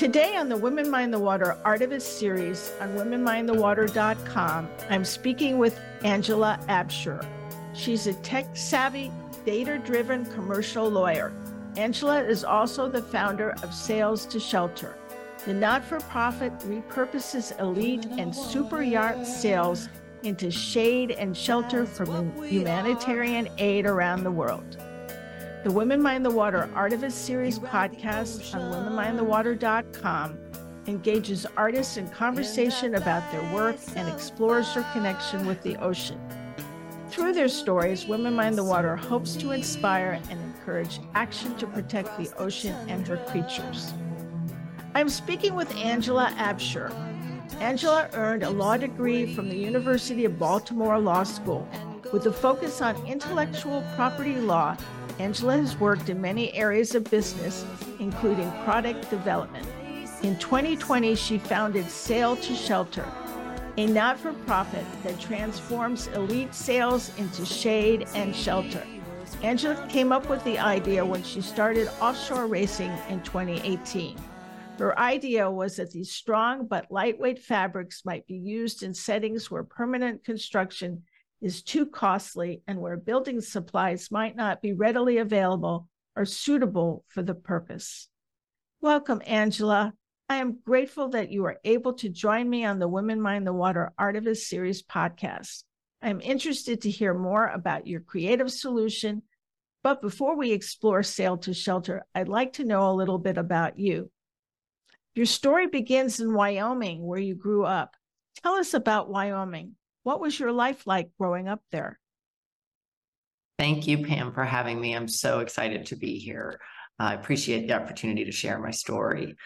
Today on the Women Mind the Water Artivist series on womenmindthewater.com, I'm speaking with Angela Abshier. She's a tech savvy, data driven commercial lawyer. Angela is also the founder of Sails to Shelter. The not for profit repurposes elite and super yacht sails into shade and shelter for humanitarian aid around the world. The Women Mind the Water Artivist Series podcast on womenmindthewater.com engages artists in conversation about their work and explores their connection with the ocean. Through their stories, Women Mind the Water hopes to inspire and encourage action to protect the ocean and her creatures. I'm speaking with Angela Abshier. Angela earned a law degree from the University of Baltimore Law School with a focus on intellectual property law Angela has worked in many areas of business, including product development. In 2020, she founded Sail to Shelter, a not for profit that transforms elite sails into shade and shelter. Angela came up with the idea when she started offshore racing in 2018. Her idea was that these strong but lightweight fabrics might be used in settings where permanent construction is too costly and where building supplies might not be readily available or suitable for the purpose. Welcome, Angela. I am grateful that you are able to join me on the Women Mind the Water Artivist Series podcast. I'm interested to hear more about your creative solution. But before we explore Sail to Shelter, I'd like to know a little bit about you. Your story begins in Wyoming, where you grew up. Tell us about Wyoming. What was your life like growing up there? Thank you, Pam, for having me. I'm so excited to be here. I appreciate the opportunity to share my story.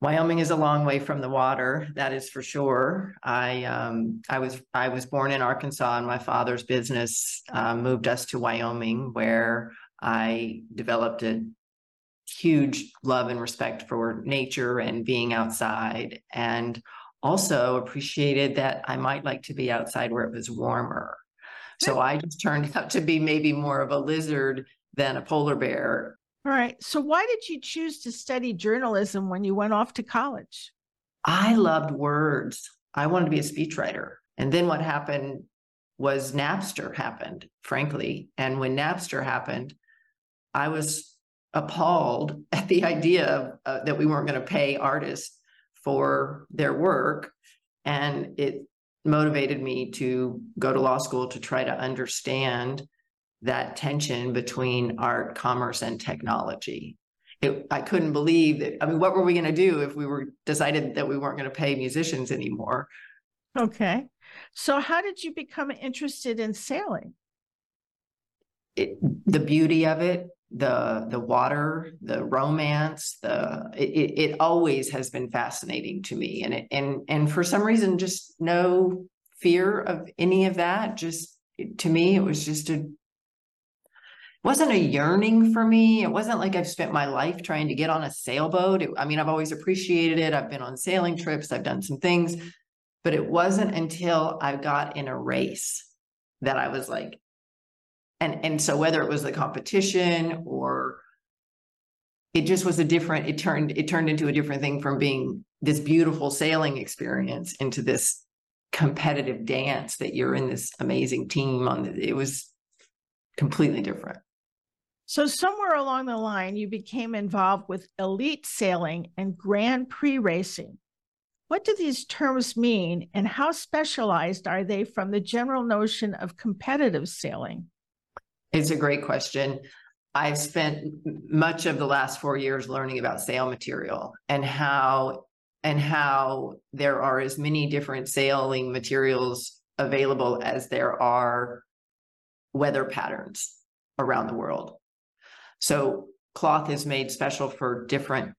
Wyoming is a long way from the water, that is for sure. I um, I was I was born in Arkansas, and my father's business uh, moved us to Wyoming, where I developed a huge love and respect for nature and being outside. And also appreciated that I might like to be outside where it was warmer. So I just turned out to be maybe more of a lizard than a polar bear. All right. So why did you choose to study journalism when you went off to college? I loved words. I wanted to be a speechwriter. And then what happened was Napster happened, frankly. And when Napster happened, I was appalled at the idea of, uh, that we weren't going to pay artists for their work. And it motivated me to go to law school to try to understand that tension between art, commerce, and technology. It, I couldn't believe that. I mean, what were we going to do if we were decided that we weren't going to pay musicians anymore? Okay. So, how did you become interested in sailing? It, the beauty of it, the the water, the romance, the it, it always has been fascinating to me, and it and and for some reason, just no fear of any of that. Just to me, it was just a wasn't a yearning for me. It wasn't like I've spent my life trying to get on a sailboat. It, I mean, I've always appreciated it. I've been on sailing trips. I've done some things, but it wasn't until I got in a race that I was like, and and so whether it was the competition or it just was a different it turned it turned into a different thing from being this beautiful sailing experience into this competitive dance that you're in this amazing team on. The, it was completely different. So somewhere along the line you became involved with elite sailing and grand prix racing. What do these terms mean and how specialized are they from the general notion of competitive sailing it's a great question. I've spent much of the last four years learning about sail material and how and how there are as many different sailing materials available as there are weather patterns around the world. So cloth is made special for different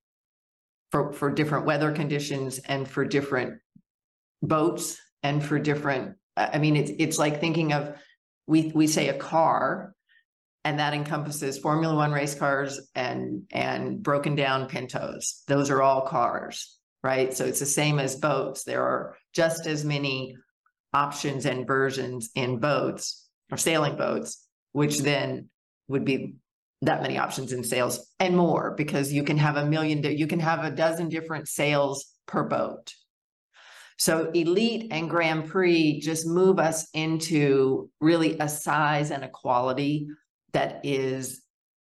for, for different weather conditions and for different boats and for different I mean it's it's like thinking of we we say a car and that encompasses Formula One race cars and and broken down Pintos. Those are all cars, right? So it's the same as boats. There are just as many options and versions in boats or sailing boats, which then would be that many options in sails and more because you can have a million, you can have a dozen different sails per boat. So elite and Grand Prix just move us into really a size and a quality that is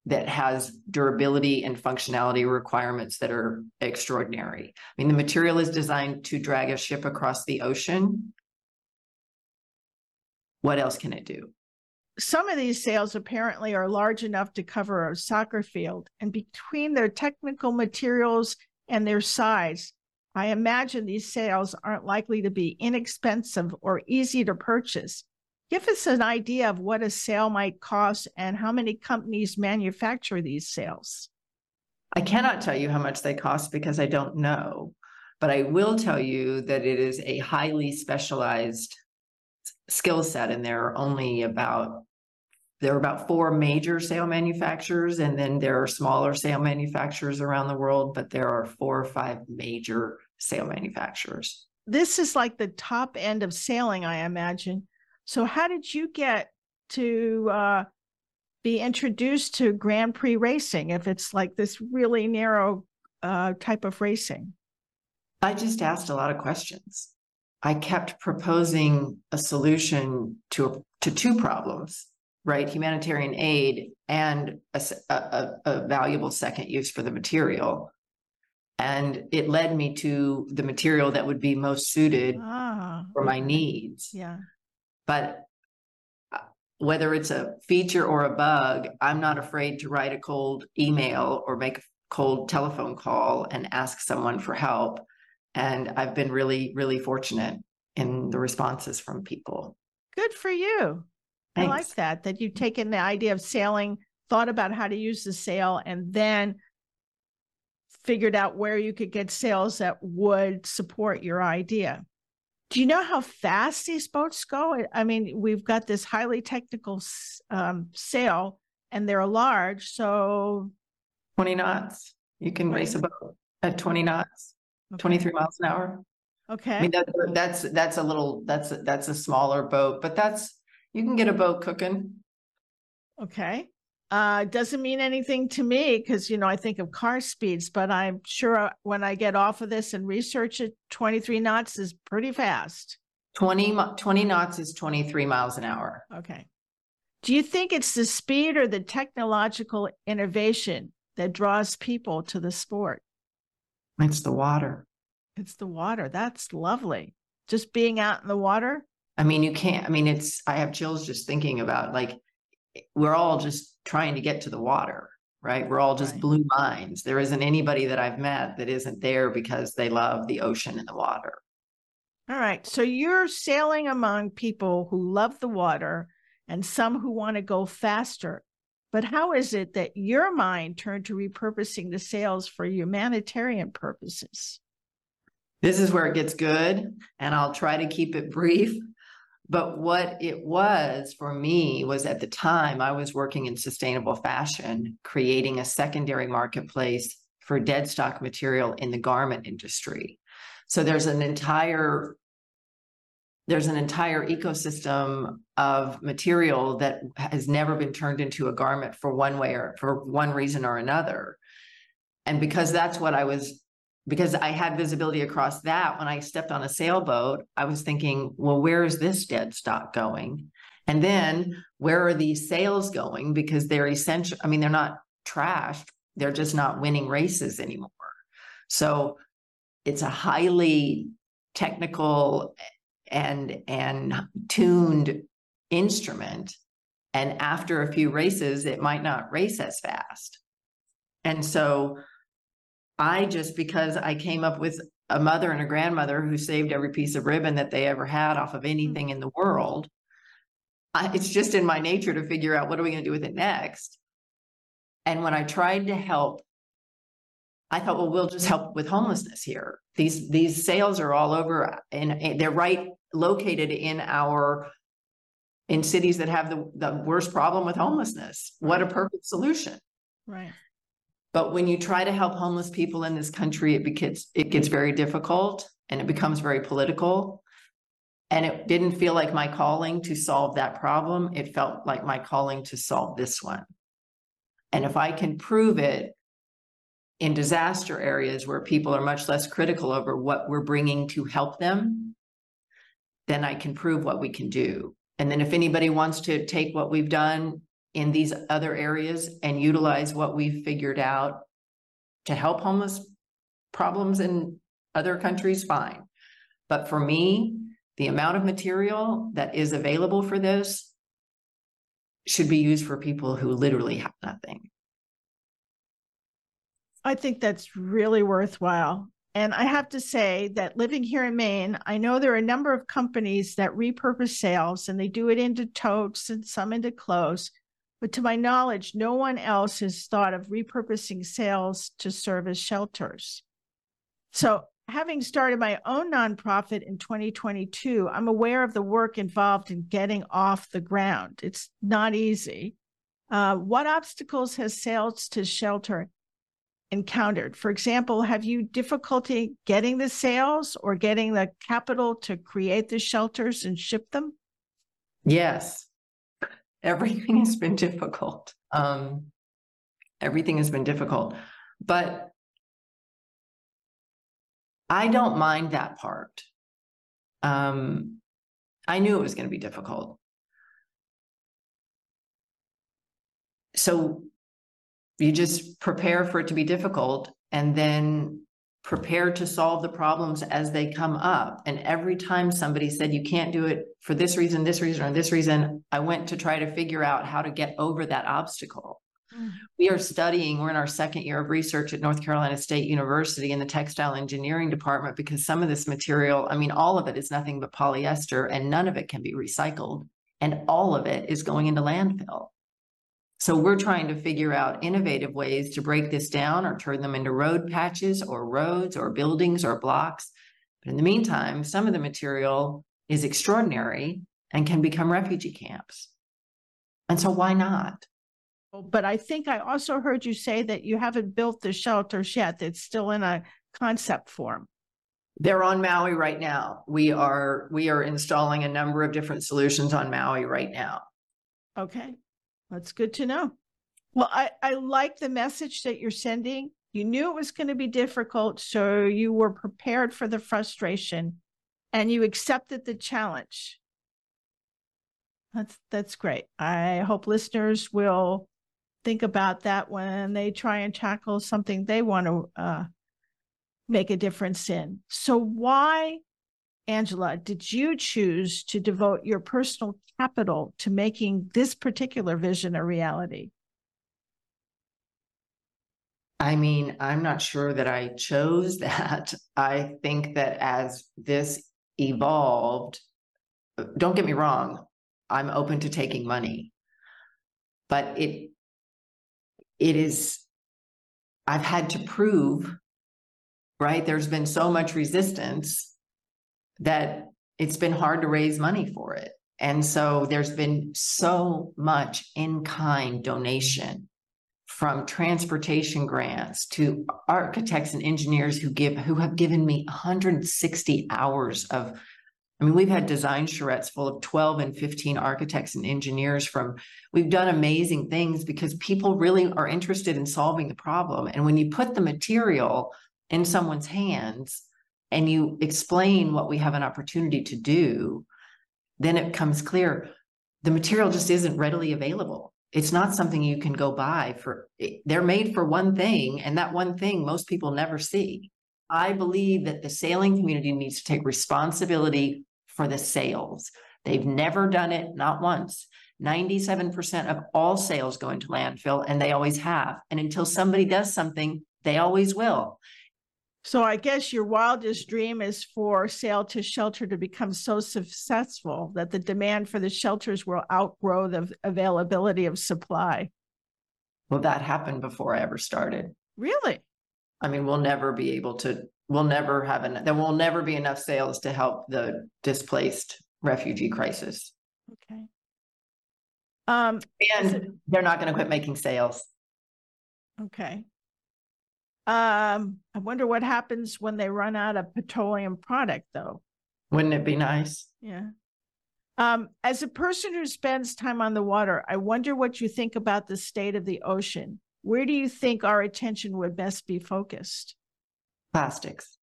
that has durability and functionality requirements that are extraordinary. I mean, the material is designed to drag a ship across the ocean. What else can it do? Some of these sails apparently are large enough to cover a soccer field, and between their technical materials and their size, I imagine these sails aren't likely to be inexpensive or easy to purchase. Give us an idea of what a sail might cost and how many companies manufacture these sails. I cannot tell you how much they cost because I don't know, but I will tell you that it is a highly specialized skill set, and there are only about there are about four major sail manufacturers, and then there are smaller sail manufacturers around the world, but there are four or five major sail manufacturers. This is like the top end of sailing, I imagine. So, how did you get to uh, be introduced to Grand Prix racing if it's like this really narrow uh, type of racing? I just asked a lot of questions. I kept proposing a solution to to two problems right? Humanitarian aid and a, a, a, valuable second use for the material. And it led me to the material that would be most suited ah, for my needs. Yeah. But uh, whether it's a feature or a bug, I'm not afraid to write a cold email or make a cold telephone call and ask someone for help. And I've been really, really fortunate in the responses from people. Good for you. Thanks. I like that, that you've taken the idea of sailing, thought about how to use the sail, and then figured out where you could get sails that would support your idea. Do you know how fast these boats go? I mean, we've got this highly technical um, sail and they're large. So 20 knots. You can race a boat at 20 knots, okay. 23 miles an hour. Okay. I mean, that, that's, that's a little, that's, that's a smaller boat, but that's, you can get a boat cooking. Okay. Uh, doesn't mean anything to me because you know I think of car speeds, but I'm sure when I get off of this and research it, 23 knots is pretty fast. 20, 20 knots is 23 miles an hour. Okay. Do you think it's the speed or the technological innovation that draws people to the sport? It's the water. It's the water. That's lovely. Just being out in the water. I mean, you can't, I mean, it's, I have chills just thinking about like, we're all just trying to get to the water, right? We're all just right. blue minds. There isn't anybody that I've met that isn't there because they love the ocean and the water. All right. So you're sailing among people who love the water and some who want to go faster. But how is it that your mind turned to repurposing the sails for humanitarian purposes? This is where it gets good, and I'll try to keep it brief. But what it was for me was at the time I was working in sustainable fashion, creating a secondary marketplace for dead stock material in the garment industry. So there's an entire there's an entire ecosystem of material that has never been turned into a garment for one way or for one reason or another. And because that's what I was because I had visibility across that when I stepped on a sailboat, I was thinking, well, where is this dead stock going? And then where are these sails going? Because they're essential. I mean, they're not trashed, they're just not winning races anymore. So it's a highly technical and and tuned instrument. And after a few races, it might not race as fast. And so I just because I came up with a mother and a grandmother who saved every piece of ribbon that they ever had off of hmm. anything in the world. I, it's just in my nature to figure out what are we going to do with it next. And when I tried to help, I thought, well, we'll just help with homelessness here. These these sails are all over, and, and they're right located in our in cities that have the, the worst problem with homelessness. What a perfect solution. Right. But when you try to help homeless people in this country, it gets it gets very difficult and it becomes very political. And it didn't feel like my calling to solve that problem. It felt like my calling to solve this one. And if I can prove it in disaster areas where people are much less critical over what we're bringing to help them, then I can prove what we can do. And then if anybody wants to take what we've done in these other areas and utilize what we've figured out to help homeless problems in other countries, fine. But for me, the amount of material that is available for this should be used for people who literally have nothing. I think that's really worthwhile. And I have to say that living here in Maine, I know there are a number of companies that repurpose sails and they do it into totes and some into clothes. But to my knowledge, no one else has thought of repurposing sails to serve as shelters. So, having started my own nonprofit in 2022, I'm aware of the work involved in getting off the ground. It's not easy. Uh, what obstacles has Sails to Shelter encountered? For example, have you difficulty getting the sails or getting the capital to create the shelters and ship them? Yes. Everything has been difficult. Um, everything has been difficult. But I don't mind that part. Um, I knew it was going to be difficult. So you just prepare for it to be difficult and then prepare to solve the problems as they come up. And every time somebody said, you can't do it for this reason, this reason, or this reason, I went to try to figure out how to get over that obstacle. Mm. We are studying, we're in our second year of research at North Carolina State University in the textile engineering department because some of this material, I mean, all of it is nothing but polyester and none of it can be recycled. And all of it is going into landfill. So we're trying to figure out innovative ways to break this down or turn them into road patches or roads or buildings or blocks. But in the meantime, some of the material is extraordinary and can become refugee camps. And so why not? But I think I also heard you say that you haven't built the shelters yet. It's still in a concept form. They're on Maui right now. We are we are installing a number of different solutions on Maui right now. Okay. That's good to know. Well, I, I like the message that you're sending. You knew it was going to be difficult, so you were prepared for the frustration and you accepted the challenge. That's that's great. I hope listeners will think about that when they try and tackle something they want to uh, make a difference in. So, why Angela, did you choose to devote your personal capital to making this particular vision a reality? I mean, I'm not sure that I chose that. I think that as this evolved, don't get me wrong, I'm open to taking money. But it it is I've had to prove, right? There's been so much resistance that it's been hard to raise money for it. And so there's been so much in kind donation from transportation grants to architects and engineers who give who have given me 160 hours of I mean, we've had design charrettes full of 12 and 15 architects and engineers from, we've done amazing things because people really are interested in solving the problem. And when you put the material in someone's hands, and you explain what we have an opportunity to do, then it becomes clear the material just isn't readily available. It's not something you can go buy for, they're made for one thing, and that one thing most people never see. I believe that the sailing community needs to take responsibility for the sails. They've never done it, not once. 97% of all sails go into landfill, and they always have. And until somebody does something, they always will. So I guess your wildest dream is for Sail to Shelter to become so successful that the demand for the shelters will outgrow the availability of supply. Well, that happened before I ever started. Really? I mean, we'll never be able to, we'll never have enough, there will never be enough sails to help the displaced refugee crisis. Okay. Um, and it, they're not going to quit making sails. Okay. Um, I wonder what happens when they run out of petroleum product, though. Wouldn't it be nice? Yeah. Um, as a person who spends time on the water, I wonder what you think about the state of the ocean. Where do you think our attention would best be focused? Plastics,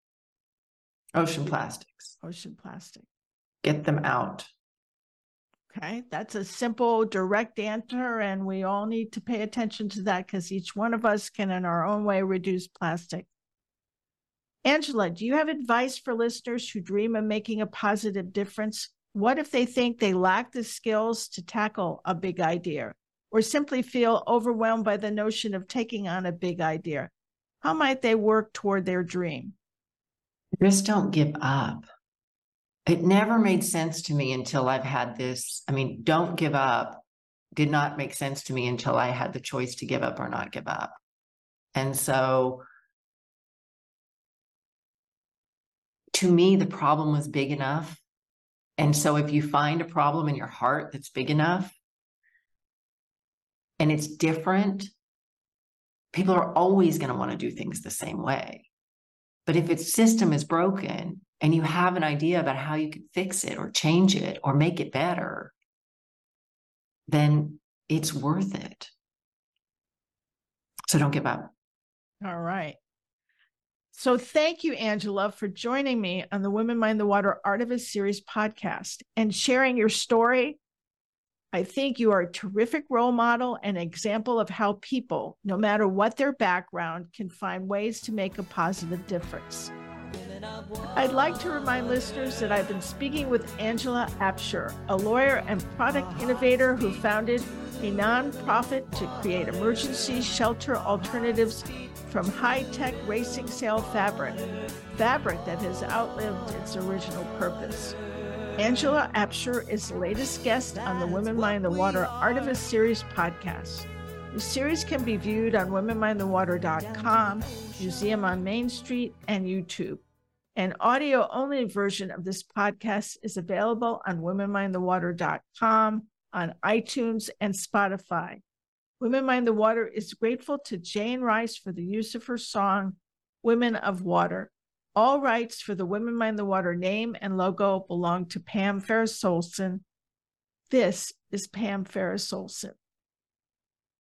ocean plastics. Ocean plastic. Get them out. Okay, that's a simple, direct answer, and we all need to pay attention to that because each one of us can, in our own way, reduce plastic. Angela, do you have advice for listeners who dream of making a positive difference? What if they think they lack the skills to tackle a big idea or simply feel overwhelmed by the notion of taking on a big idea? How might they work toward their dream? Just don't give up it never made sense to me until I've had this. I mean, don't give up did not make sense to me until I had the choice to give up or not give up. And so to me, the problem was big enough. And so if you find a problem in your heart that's big enough and it's different, people are always going to want to do things the same way. But if its system is broken and you have an idea about how you can fix it or change it or make it better, then it's worth it. So don't give up. All right. So thank you, Angela, for joining me on the Women Mind the Water Artivist Series podcast and sharing your story. I think you are a terrific role model and example of how people, no matter what their background, can find ways to make a positive difference. I'd like to remind listeners that I've been speaking with Angela Abshier, a lawyer and product innovator who founded a nonprofit to create emergency shelter alternatives from high tech racing sail fabric, fabric that has outlived its original purpose. Angela Abshier is the latest guest on the Women Mind the Water Artivist Series podcast. The series can be viewed on womenmindthewater.com, Museum on Main Street, and YouTube. An audio only version of this podcast is available on womenmindthewater.com, on iTunes, and Spotify. Women Mind the Water is grateful to Jane Rice for the use of her song, Women of Water. All rights for the Women Mind the Water name and logo belong to Pam Ferris Olson. This is Pam Ferris Olson.